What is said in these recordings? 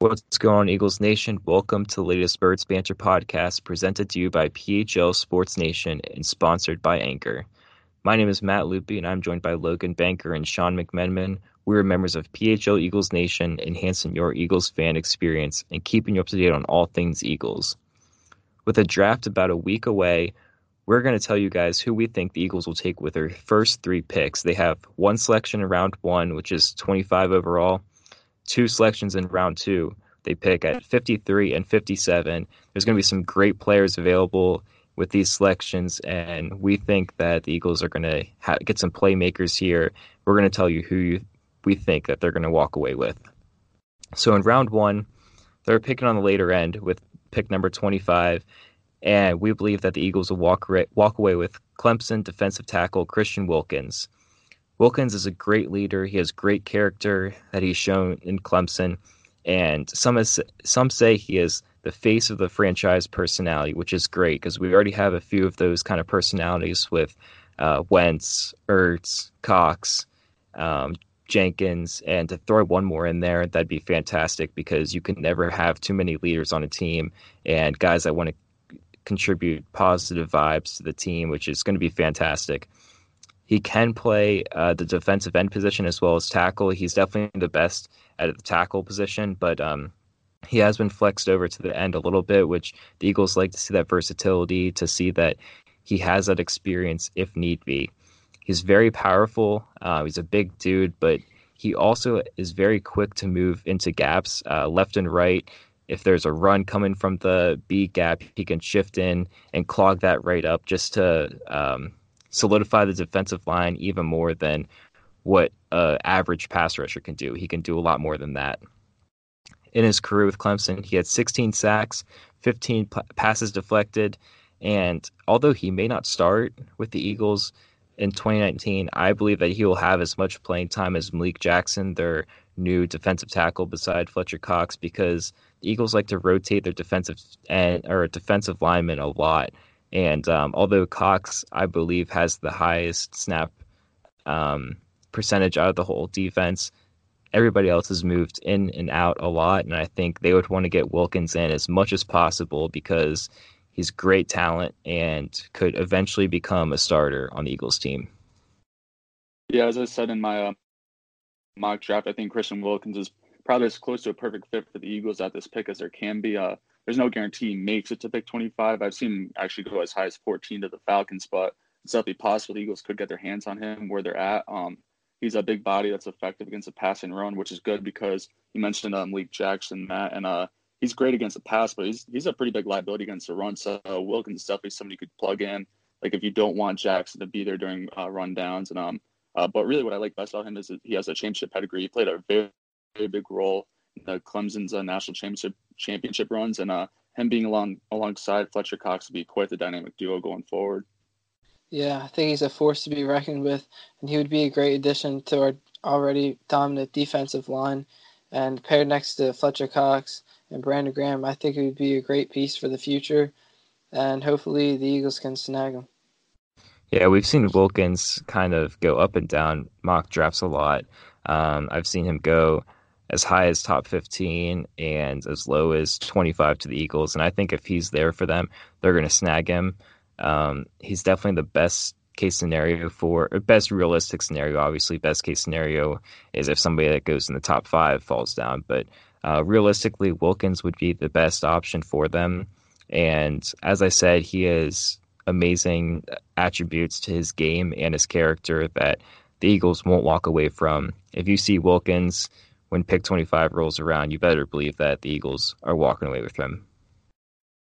What's going on, Eagles Nation? Welcome to the latest Birds Banter podcast presented to you by PHL Sports Nation and sponsored by Anchor. My name is Matt Loopy, and I'm joined by Logan Banker and Sean McMenamin. We're members of PHL Eagles Nation, enhancing your Eagles fan experience and keeping you up to date on all things Eagles. With a draft about a week away, we're going to tell you guys who we think the Eagles will take with their first three picks. They have one selection in round one, which is 25 overall two selections in round two. They pick at 53 and 57. There's going to be some great players available with these selections, and we think that the Eagles are going to ha- get some playmakers here. We're going to tell you who you, we think that they're going to walk away with. So in round one, they're picking on the later end with pick number 25, and we believe that the Eagles will walk walk away with Clemson defensive tackle Christian Wilkins. Wilkins is a great leader. He has great character that he's shown in Clemson, and some is, some say he is the face of the franchise personality, which is great because we already have a few of those kind of personalities with uh, Wentz, Ertz, Cox, um, Jenkins, and to throw one more in there, that'd be fantastic because you can never have too many leaders on a team and guys that want to contribute positive vibes to the team, which is going to be fantastic. He can play uh, the defensive end position as well as tackle. He's definitely the best at the tackle position, but um, he has been flexed over to the end a little bit, which the Eagles like to see that versatility, to see that he has that experience if need be. He's very powerful. Uh, he's a big dude, but he also is very quick to move into gaps uh, left and right. If there's a run coming from the B gap, he can shift in and clog that right up just to um, solidify the defensive line even more than what an average pass rusher can do. He can do a lot more than that. In his career with Clemson, he had 16 sacks, 15 p- passes deflected, and although he may not start with the Eagles in 2019, I believe that he will have as much playing time as Malik Jackson, their new defensive tackle beside Fletcher Cox, because the Eagles like to rotate their defensive and or defensive linemen a lot. And um, although Cox, I believe, has the highest snap um, percentage out of the whole defense, everybody else has moved in and out a lot. And I think they would want to get Wilkins in as much as possible because he's great talent and could eventually become a starter on the Eagles team. Yeah, as I said in my uh, mock draft, I think Christian Wilkins is probably as close to a perfect fit for the Eagles at this pick as there can be. Uh, there's no guarantee he makes it to pick 25. I've seen him actually go as high as 14 to the Falcons, but it's definitely possible the Eagles could get their hands on him where they're at. Um, he's a big body that's effective against the pass and run, which is good because you mentioned um, Malik Jackson, Matt, and uh, he's great against the pass, but he's he's a pretty big liability against the run. So uh, Wilkins is definitely somebody you could plug in, like if you don't want Jackson to be there during uh, run downs. And um, uh, but really, what I like best about him is he has a championship pedigree. He played a very very big role in the Clemson's uh, national championship championship runs, and uh, him being along alongside Fletcher Cox would be quite the dynamic duo going forward. Yeah, I think he's a force to be reckoned with, and he would be a great addition to our already dominant defensive line. And paired next to Fletcher Cox and Brandon Graham, I think it would be a great piece for the future. And hopefully the Eagles can snag him. Yeah, we've seen Wilkins kind of go up and down mock drafts a lot. Um, I've seen him go as high as top 15 and as low as 25 to the Eagles. And I think if he's there for them, they're going to snag him. Um, he's definitely the best case scenario for best realistic scenario. Obviously, best case scenario is if somebody that goes in the top five falls down. But uh, realistically, Wilkins would be the best option for them. And as I said, he has amazing attributes to his game and his character that the Eagles won't walk away from. If you see Wilkins when pick 25 rolls around, you better believe that the Eagles are walking away with him.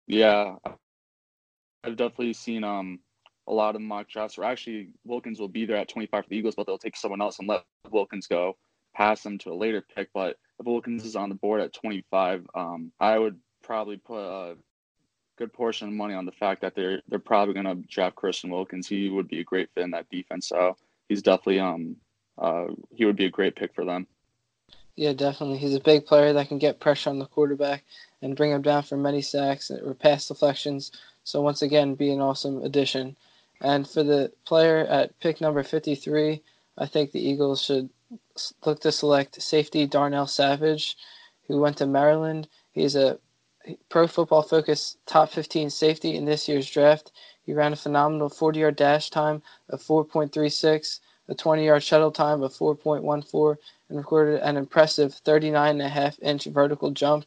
Yeah. I've definitely seen um a lot of mock drafts where actually Wilkins will be there at 25 for the Eagles, but they'll take someone else and let Wilkins go pass them to a later pick. But if Wilkins is on the board at 25, um, I would probably put a good portion of money on the fact that they're they're probably going to draft Christian Wilkins. He would be a great fit in that defense. So he's definitely um uh he would be a great pick for them. Yeah, definitely. He's a big player that can get pressure on the quarterback and bring him down for many sacks or pass deflections. So once again, be an awesome addition. And for the player at pick number 53, I think the Eagles should look to select safety Darnell Savage, who went to Maryland. He's a pro football focus top 15 safety in this year's draft. He ran a phenomenal 40 yard dash time of 4.36, a 20 yard shuttle time of 4.14, and recorded an impressive 39.5 inch vertical jump.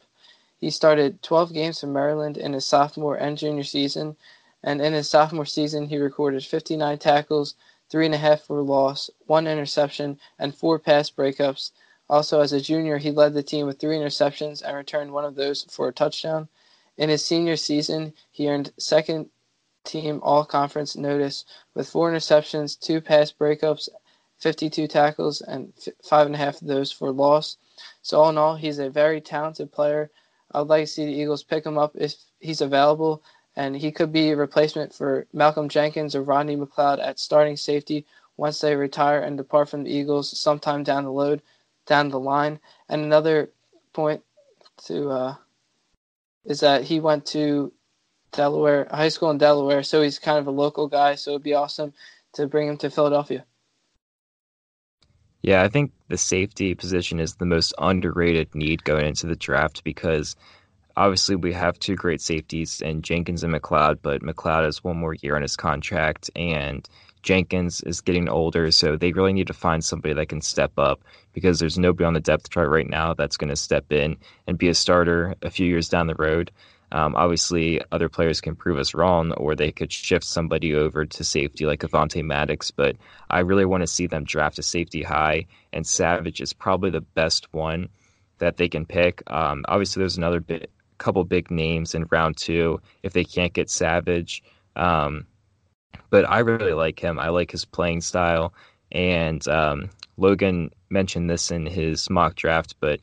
He started 12 games for Maryland in his sophomore and junior season, and in his sophomore season, he recorded 59 tackles, three and a half for loss, one interception, and four pass breakups. Also, as a junior, he led the team with three interceptions and returned one of those for a touchdown. In his senior season, he earned second team all conference notice with four interceptions, two pass breakups, 52 tackles, and five and a half of those for loss. So, all in all, he's a very talented player. I'd like to see the Eagles pick him up if he's available, and he could be a replacement for Malcolm Jenkins or Rodney McLeod at starting safety once they retire and depart from the Eagles sometime down the road, down the line. And another point to uh, is that he went to Delaware high school in Delaware, so he's kind of a local guy. So it'd be awesome to bring him to Philadelphia. Yeah, I think the safety position is the most underrated need going into the draft because obviously we have two great safeties in Jenkins and McLeod, but McLeod has one more year on his contract and Jenkins is getting older, so they really need to find somebody that can step up because there's nobody on the depth chart right now that's going to step in and be a starter a few years down the road. Um, obviously, other players can prove us wrong, or they could shift somebody over to safety like Avonte Maddox. But I really want to see them draft a safety high, and Savage is probably the best one that they can pick. Um, obviously, there's another bit, couple big names in round two if they can't get Savage. Um, but I really like him. I like his playing style, and um, Logan mentioned this in his mock draft, but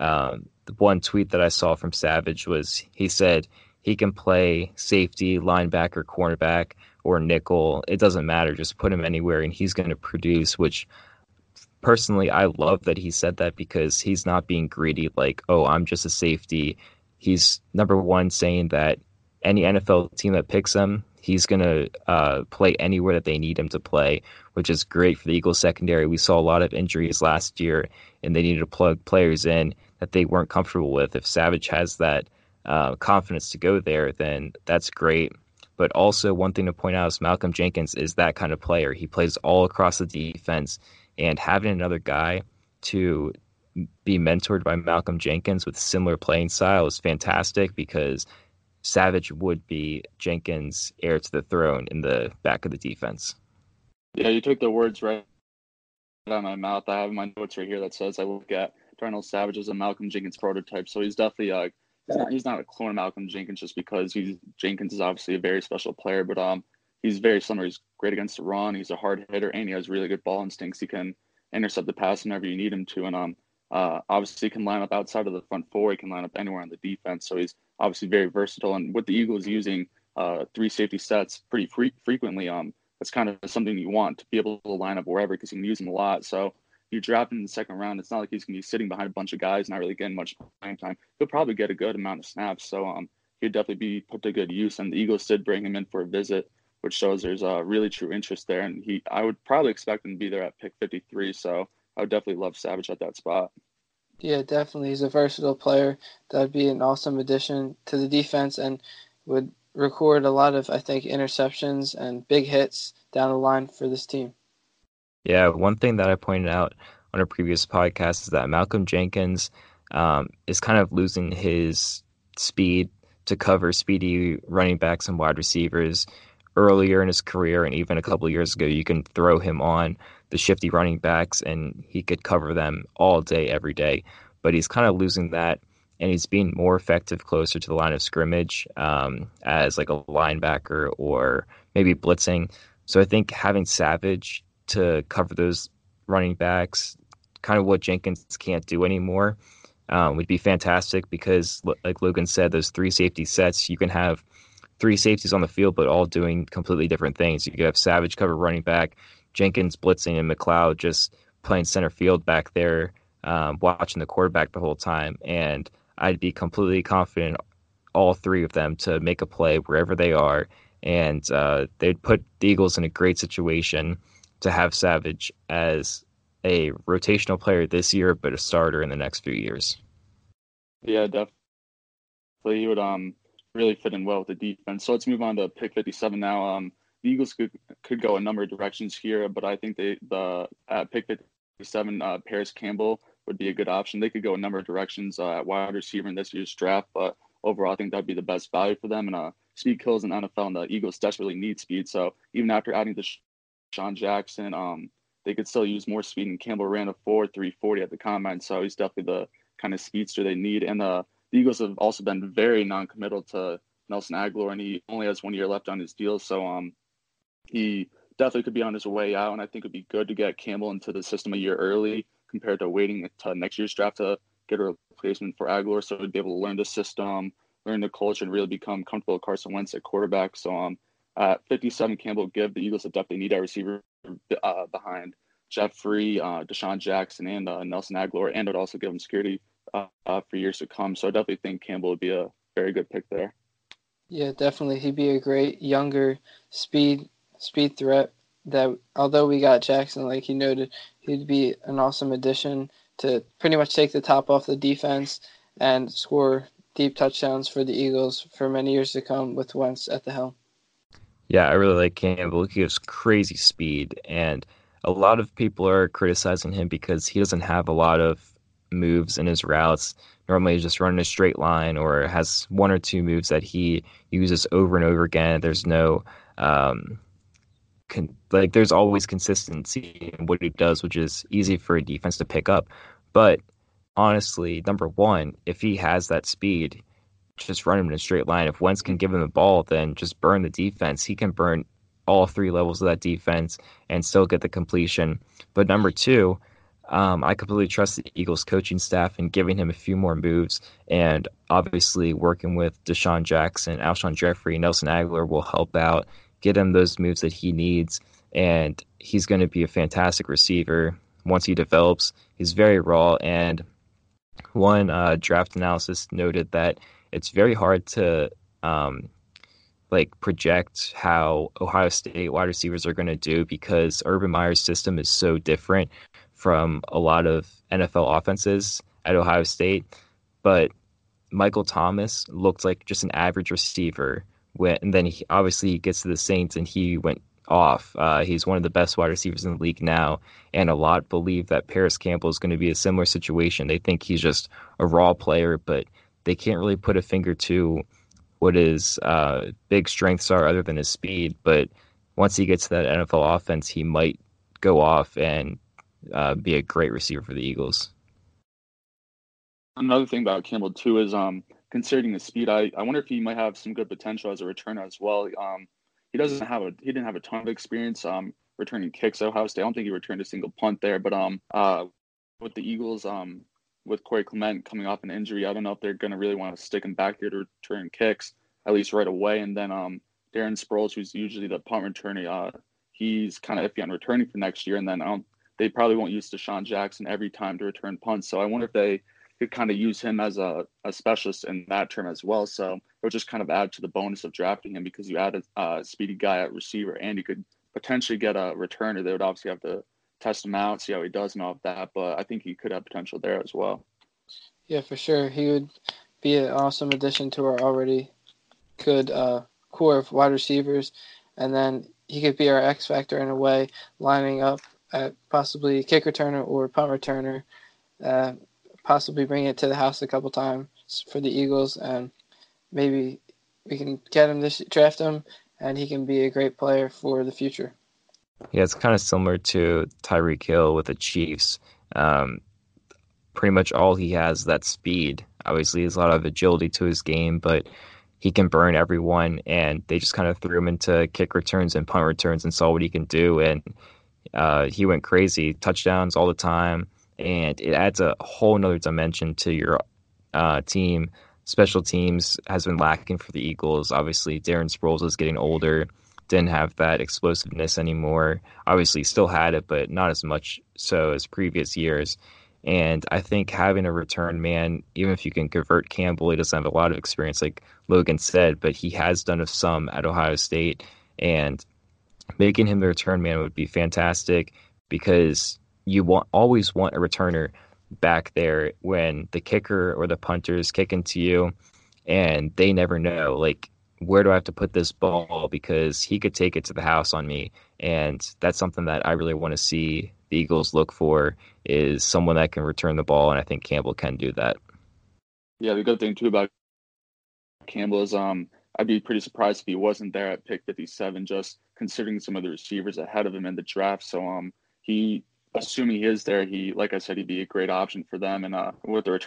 um, the one tweet that I saw from Savage was he said he can play safety, linebacker, cornerback, or nickel. It doesn't matter. Just put him anywhere and he's going to produce, which personally, I love that he said that because he's not being greedy, like, oh, I'm just a safety. He's number one saying that any NFL team that picks him, he's going to uh, play anywhere that they need him to play, which is great for the Eagles secondary. We saw a lot of injuries last year, and they needed to plug players in that they weren't comfortable with. If Savage has that uh, confidence to go there, then that's great. But also, one thing to point out is Malcolm Jenkins is that kind of player. He plays all across the defense, and having another guy to be mentored by Malcolm Jenkins with similar playing style is fantastic because Savage would be Jenkins' heir to the throne in the back of the defense. Yeah, you took the words right out of my mouth. I have my notes right here that says I look at Darnell Savage is a Malcolm Jenkins prototype, so he's definitely uh he's not, he's not a clone of Malcolm Jenkins just because he's Jenkins is obviously a very special player, but um he's very similar. He's great against the run. He's a hard hitter, and he has really good ball instincts. He can intercept the pass whenever you need him to, and um uh obviously can line up outside of the front four. He can line up anywhere on the defense, so he's obviously very versatile. And with the Eagles using uh three safety sets pretty fre- frequently, um that's kind of something you want to be able to line up wherever because you can use them a lot. So you draft him in the second round, it's not like he's going to be sitting behind a bunch of guys, not really getting much playing time. He'll probably get a good amount of snaps, so um, he'd definitely be put to good use. And the Eagles did bring him in for a visit, which shows there's a really true interest there. And he, I would probably expect him to be there at pick 53. So I would definitely love Savage at that spot. Yeah, definitely. He's a versatile player. That would be an awesome addition to the defense and would record a lot of, I think, interceptions and big hits down the line for this team. Yeah, one thing that I pointed out on a previous podcast is that Malcolm Jenkins um, is kind of losing his speed to cover speedy running backs and wide receivers. Earlier in his career, and even a couple years ago, you can throw him on the shifty running backs and he could cover them all day, every day. But he's kind of losing that and he's being more effective closer to the line of scrimmage um, as like a linebacker or maybe blitzing. So I think having Savage to cover those running backs, kind of what Jenkins can't do anymore, um, would be fantastic because, like Logan said, those three safety sets, you can have three safeties on the field, but all doing completely different things. You could have Savage cover running back, Jenkins blitzing, and McLeod just playing center field back there, um, watching the quarterback the whole time. And I'd be completely confident all three of them to make a play wherever they are. And uh, they'd put the Eagles in a great situation to have Savage as a rotational player this year, but a starter in the next few years. Yeah, definitely. He would um really fit in well with the defense. So let's move on to pick 57 now. Um, the Eagles could could go a number of directions here, but I think they the pick 57, uh, Parris Campbell would be a good option. They could go a number of directions uh, at wide receiver in this year's draft, but overall, I think that'd be the best value for them. And uh, speed kills in NFL, and the Eagles desperately need speed. So even after adding the Sean Jackson, um, they could still use more speed. And Campbell ran a 4 340 at the combine, so he's definitely the kind of speedster they need. And uh, the Eagles have also been very non-committal to Nelson Agholor, and he only has one year left on his deal, so um, he definitely could be on his way out. And I think it'd be good to get Campbell into the system a year early compared to waiting to next year's draft to get a replacement for Agholor, so he'd be able to learn the system, learn the culture, and really become comfortable with Carson Wentz at quarterback. So um, at 57, Campbell give the Eagles a depth they need at receiver uh, behind Jeffery, uh, DeSean Jackson, and uh, Nelson Agholor, and it would also give them security uh, uh, for years to come. So I definitely think Campbell would be a very good pick there. Yeah, definitely. He'd be a great younger speed speed threat. That although we got Jackson, like he noted, he'd be an awesome addition to pretty much take the top off the defense and score deep touchdowns for the Eagles for many years to come with Wentz at the helm. Yeah, I really like Campbell. He has crazy speed, and a lot of people are criticizing him because he doesn't have a lot of moves in his routes. Normally, he's just running a straight line or has one or two moves that he uses over and over again. There's no um, con- like there's always consistency in what he does, which is easy for a defense to pick up. But honestly, number one, if he has that speed, just run him in a straight line. If Wentz can give him the ball, then just burn the defense. He can burn all three levels of that defense and still get the completion. But number two, um, I completely trust the Eagles coaching staff in giving him a few more moves. And obviously, working with DeSean Jackson, Alshon Jeffery, Nelson Agholor will help out, get him those moves that he needs. And he's going to be a fantastic receiver once he develops. He's very raw. And one uh, draft analysis noted that it's very hard to um, like project how Ohio State wide receivers are going to do because Urban Meyer's system is so different from a lot of NFL offenses at Ohio State. But Michael Thomas looked like just an average receiver. When, and then he obviously he gets to the Saints and he went off. Uh, he's one of the best wide receivers in the league now, and a lot believe that Parris Campbell is going to be a similar situation. They think he's just a raw player, but they can't really put a finger to what his uh, big strengths are other than his speed. But once he gets to that NFL offense, he might go off and uh, be a great receiver for the Eagles. Another thing about Campbell too is um, considering the speed. I, I wonder if he might have some good potential as a returner as well. Um, he doesn't have a he didn't have a ton of experience um, returning kicks at Ohio State. I don't think he returned a single punt there, but um, uh, with the Eagles um, with Corey Clement coming off an injury, I don't know if they're going to really want to stick him back there to return kicks at least right away. And then um, Darren Sproles, who's usually the punt returner, uh, he's kind of iffy on returning for next year. And then I don't, they probably won't use DeSean Jackson every time to return punts. So I wonder if they could kind of use him as a, a specialist in that term as well. So it would just kind of add to the bonus of drafting him because you add a, a speedy guy at receiver and you could potentially get a returner. They would obviously have to test him out, see how he does and all of that. But I think he could have potential there as well. Yeah, for sure. He would be an awesome addition to our already good uh, core of wide receivers. And then he could be our X factor in a way, lining up at possibly kick returner or punt returner, uh, possibly bring it to the house a couple times for the Eagles, and maybe we can get him this draft him, and he can be a great player for the future. Yeah, it's kind of similar to Tyreek Hill with the Chiefs. Um, pretty much all he has that speed. Obviously, there's a lot of agility to his game, but he can burn everyone. And they just kind of threw him into kick returns and punt returns and saw what he can do. And uh, he went crazy, touchdowns all the time, and it adds a whole nother dimension to your uh, team. Special teams has been lacking for the Eagles. Obviously, Darren Sproles is getting older, didn't have that explosiveness anymore. Obviously, still had it, but not as much so as previous years. And I think having a return man, even if you can convert Campbell, he doesn't have a lot of experience, like Logan said, but he has done some at Ohio State. And making him the return man would be fantastic because you want always want a returner back there when the kicker or the punter is kicking to you and they never know like where do I have to put this ball because he could take it to the house on me and that's something that I really want to see the Eagles look for is someone that can return the ball and I think Campbell can do that. Yeah, the good thing too about Campbell is um I'd be pretty surprised if he wasn't there at pick 57 just considering some of the receivers ahead of him in the draft. So um he assuming he is there, he like I said, he'd be a great option for them. And uh, with the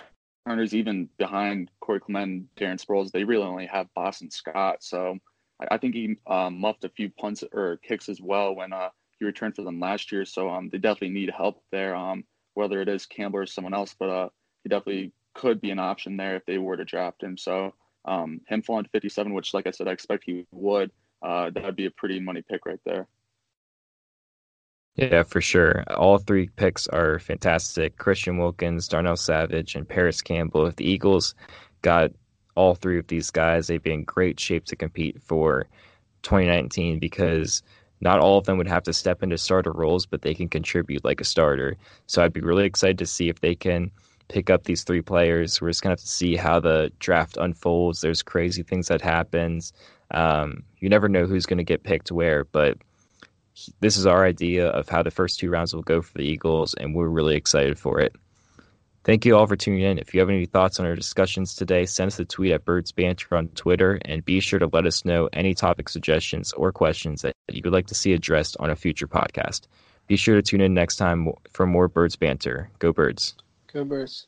returners, even behind Corey Clement and Darren Sproles, they really only have Boston Scott. So I, I think he um, muffed a few punts or kicks as well when uh, he returned for them last year. So um, they definitely need help there, um, whether it is Campbell or someone else. But uh, he definitely could be an option there if they were to draft him. So um, him falling to 57, which, like I said, I expect he would. Uh, that would be a pretty money pick right there. Yeah, for sure. All three picks are fantastic. Christian Wilkins, Darnell Savage, and Parris Campbell. If the Eagles got all three of these guys, they'd be in great shape to compete for 2019 because not all of them would have to step into starter roles, but they can contribute like a starter. So I'd be really excited to see if they can pick up these three players. We're just gonna have to see how the draft unfolds. There's crazy things that happens. Um, you never know who's going to get picked where, but this is our idea of how the first two rounds will go for the Eagles, and we're really excited for it. Thank you all for tuning in. If you have any thoughts on our discussions today, send us a tweet at Birds Banter on Twitter, and be sure to let us know any topic suggestions or questions that you would like to see addressed on a future podcast. Be sure to tune in next time for more Birds Banter. Go Birds. Birds.